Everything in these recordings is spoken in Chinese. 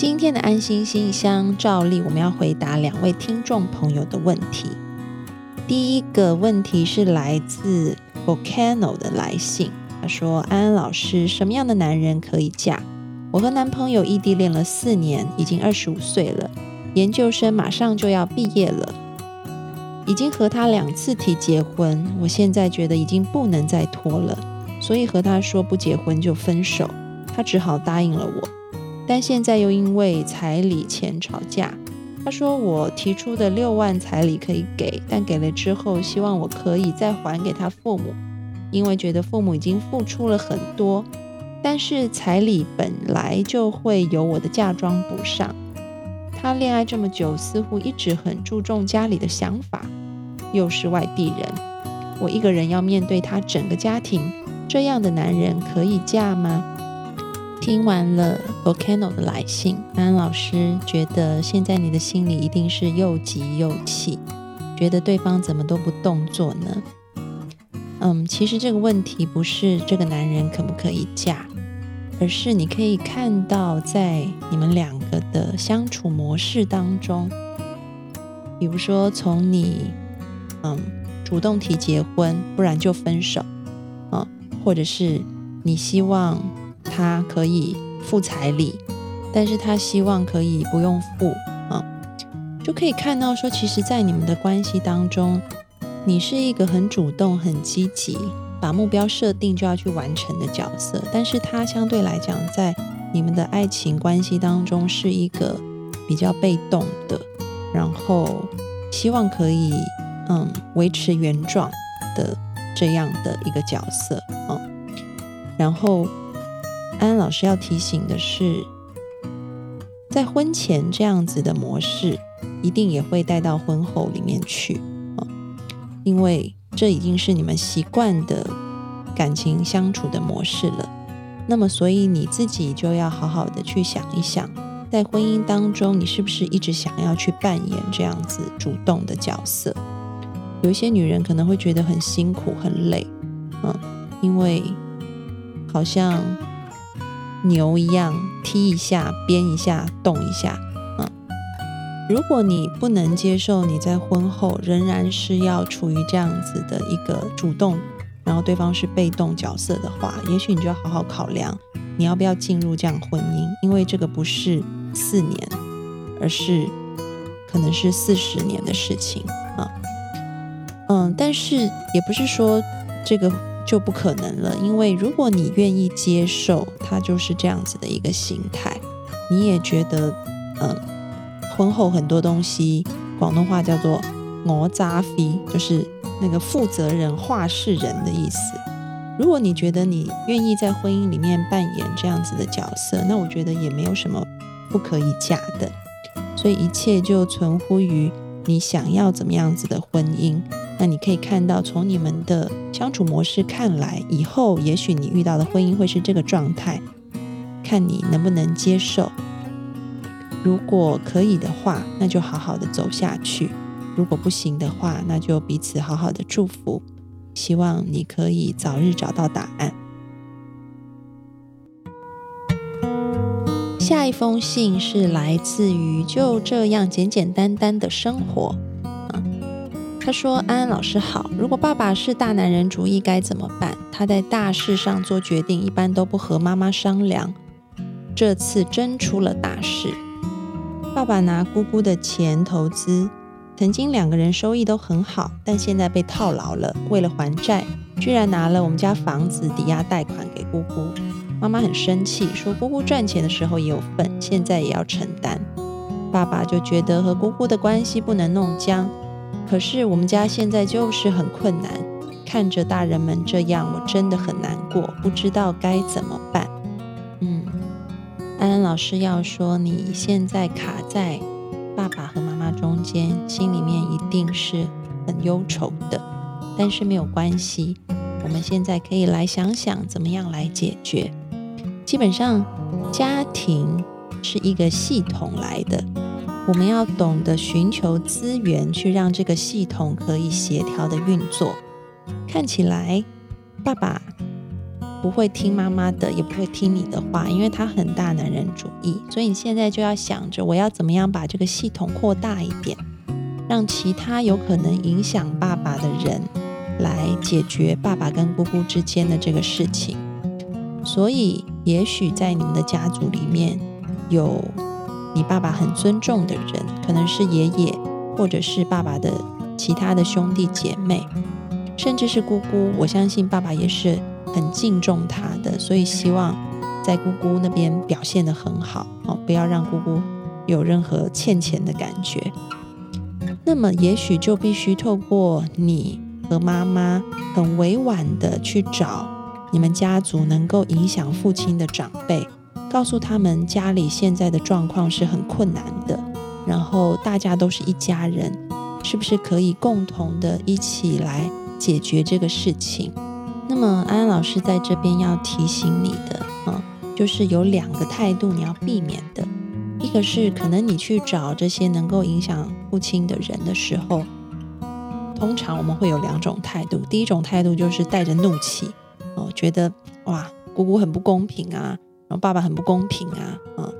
今天的安心信箱，照例我们要回答两位听众朋友的问题。第一个问题是来自 Volcano 的来信，他说：“安安老师，什么样的男人可以嫁？我和男朋友异地恋了四年，已经二十五岁了，研究生马上就要毕业了，已经和他两次提结婚，我现在觉得已经不能再拖了，所以和他说不结婚就分手，他只好答应了我。”但现在又因为彩礼钱吵架。他说我提出的六万彩礼可以给，但给了之后，希望我可以再还给他父母，因为觉得父母已经付出了很多。但是彩礼本来就会由我的嫁妆补上。他恋爱这么久，似乎一直很注重家里的想法，又是外地人，我一个人要面对他整个家庭，这样的男人可以嫁吗？听完了 Volcano 的来信，安老师觉得现在你的心里一定是又急又气，觉得对方怎么都不动作呢？嗯，其实这个问题不是这个男人可不可以嫁，而是你可以看到在你们两个的相处模式当中，比如说从你嗯主动提结婚，不然就分手，啊，或者是你希望。他可以付彩礼，但是他希望可以不用付啊，就可以看到说，其实，在你们的关系当中，你是一个很主动、很积极，把目标设定就要去完成的角色，但是他相对来讲，在你们的爱情关系当中，是一个比较被动的，然后希望可以嗯维持原状的这样的一个角色啊，然后。安安老师要提醒的是，在婚前这样子的模式，一定也会带到婚后里面去啊，因为这已经是你们习惯的感情相处的模式了。那么，所以你自己就要好好的去想一想，在婚姻当中，你是不是一直想要去扮演这样子主动的角色？有一些女人可能会觉得很辛苦、很累，嗯，因为好像。牛一样踢一下，编一下，动一下，嗯。如果你不能接受你在婚后仍然是要处于这样子的一个主动，然后对方是被动角色的话，也许你就要好好考量，你要不要进入这样婚姻？因为这个不是四年，而是可能是四十年的事情啊。嗯，但是也不是说这个。就不可能了，因为如果你愿意接受他就是这样子的一个心态，你也觉得，嗯，婚后很多东西，广东话叫做“我扎飞”，就是那个负责人、话事人的意思。如果你觉得你愿意在婚姻里面扮演这样子的角色，那我觉得也没有什么不可以嫁的。所以一切就存乎于你想要怎么样子的婚姻。那你可以看到，从你们的相处模式看来，以后也许你遇到的婚姻会是这个状态，看你能不能接受。如果可以的话，那就好好的走下去；如果不行的话，那就彼此好好的祝福。希望你可以早日找到答案。下一封信是来自于就这样简简单单的生活。他说：“安安老师好，如果爸爸是大男人主义该怎么办？他在大事上做决定一般都不和妈妈商量，这次真出了大事。爸爸拿姑姑的钱投资，曾经两个人收益都很好，但现在被套牢了。为了还债，居然拿了我们家房子抵押贷款给姑姑。妈妈很生气，说姑姑赚钱的时候也有份，现在也要承担。爸爸就觉得和姑姑的关系不能弄僵。”可是我们家现在就是很困难，看着大人们这样，我真的很难过，不知道该怎么办。嗯，安安老师要说，你现在卡在爸爸和妈妈中间，心里面一定是很忧愁的。但是没有关系，我们现在可以来想想怎么样来解决。基本上，家庭是一个系统来的。我们要懂得寻求资源，去让这个系统可以协调的运作。看起来，爸爸不会听妈妈的，也不会听你的话，因为他很大男人主义。所以你现在就要想着，我要怎么样把这个系统扩大一点，让其他有可能影响爸爸的人来解决爸爸跟姑姑之间的这个事情。所以，也许在你们的家族里面有你爸爸很尊重的人，可能是爷爷，或者是爸爸的其他的兄弟姐妹，甚至是姑姑。我相信爸爸也是。很敬重他的，所以希望在姑姑那边表现得很好哦，不要让姑姑有任何欠钱的感觉。那么，也许就必须透过你和妈妈很委婉的去找你们家族能够影响父亲的长辈，告诉他们家里现在的状况是很困难的，然后大家都是一家人，是不是可以共同的一起来解决这个事情？那么安安老师在这边要提醒你的啊，就是有两个态度你要避免的。一个是可能你去找这些能够影响父亲的人的时候，通常我们会有两种态度。第一种态度就是带着怒气哦，觉得哇姑姑很不公平啊，然后爸爸很不公平啊，啊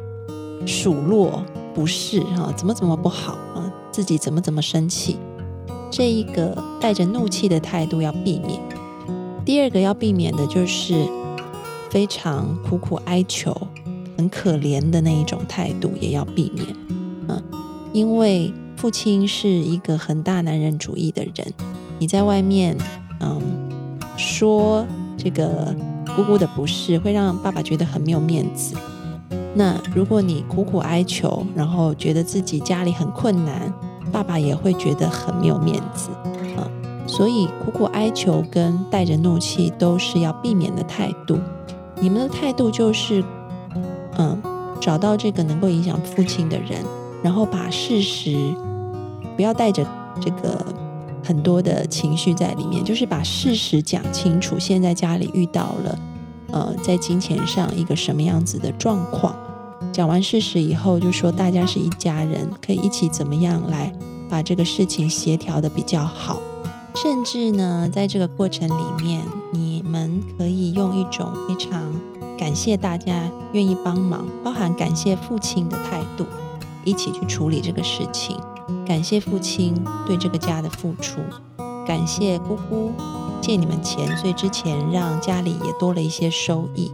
数落不是哈，怎么怎么不好啊，自己怎么怎么生气，这一个带着怒气的态度要避免。第二个要避免的就是非常苦苦哀求、很可怜的那一种态度，也要避免。嗯，因为父亲是一个很大男人主义的人，你在外面嗯说这个姑姑的不是，会让爸爸觉得很没有面子。那如果你苦苦哀求，然后觉得自己家里很困难，爸爸也会觉得很没有面子啊。所以，苦苦哀求跟带着怒气都是要避免的态度。你们的态度就是，嗯，找到这个能够影响父亲的人，然后把事实，不要带着这个很多的情绪在里面，就是把事实讲清楚。现在家里遇到了，呃，在金钱上一个什么样子的状况？讲完事实以后，就说大家是一家人，可以一起怎么样来把这个事情协调的比较好。甚至呢，在这个过程里面，你们可以用一种非常感谢大家愿意帮忙，包含感谢父亲的态度，一起去处理这个事情。感谢父亲对这个家的付出，感谢姑姑借你们钱，所以之前让家里也多了一些收益。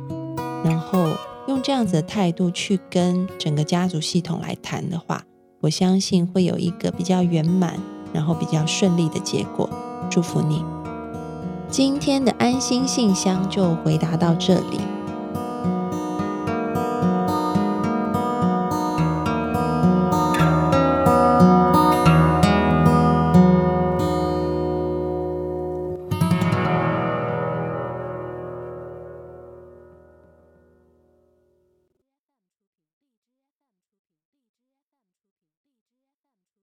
然后用这样子的态度去跟整个家族系统来谈的话，我相信会有一个比较圆满，然后比较顺利的结果。祝福你，今天的安心信箱就回答到这里。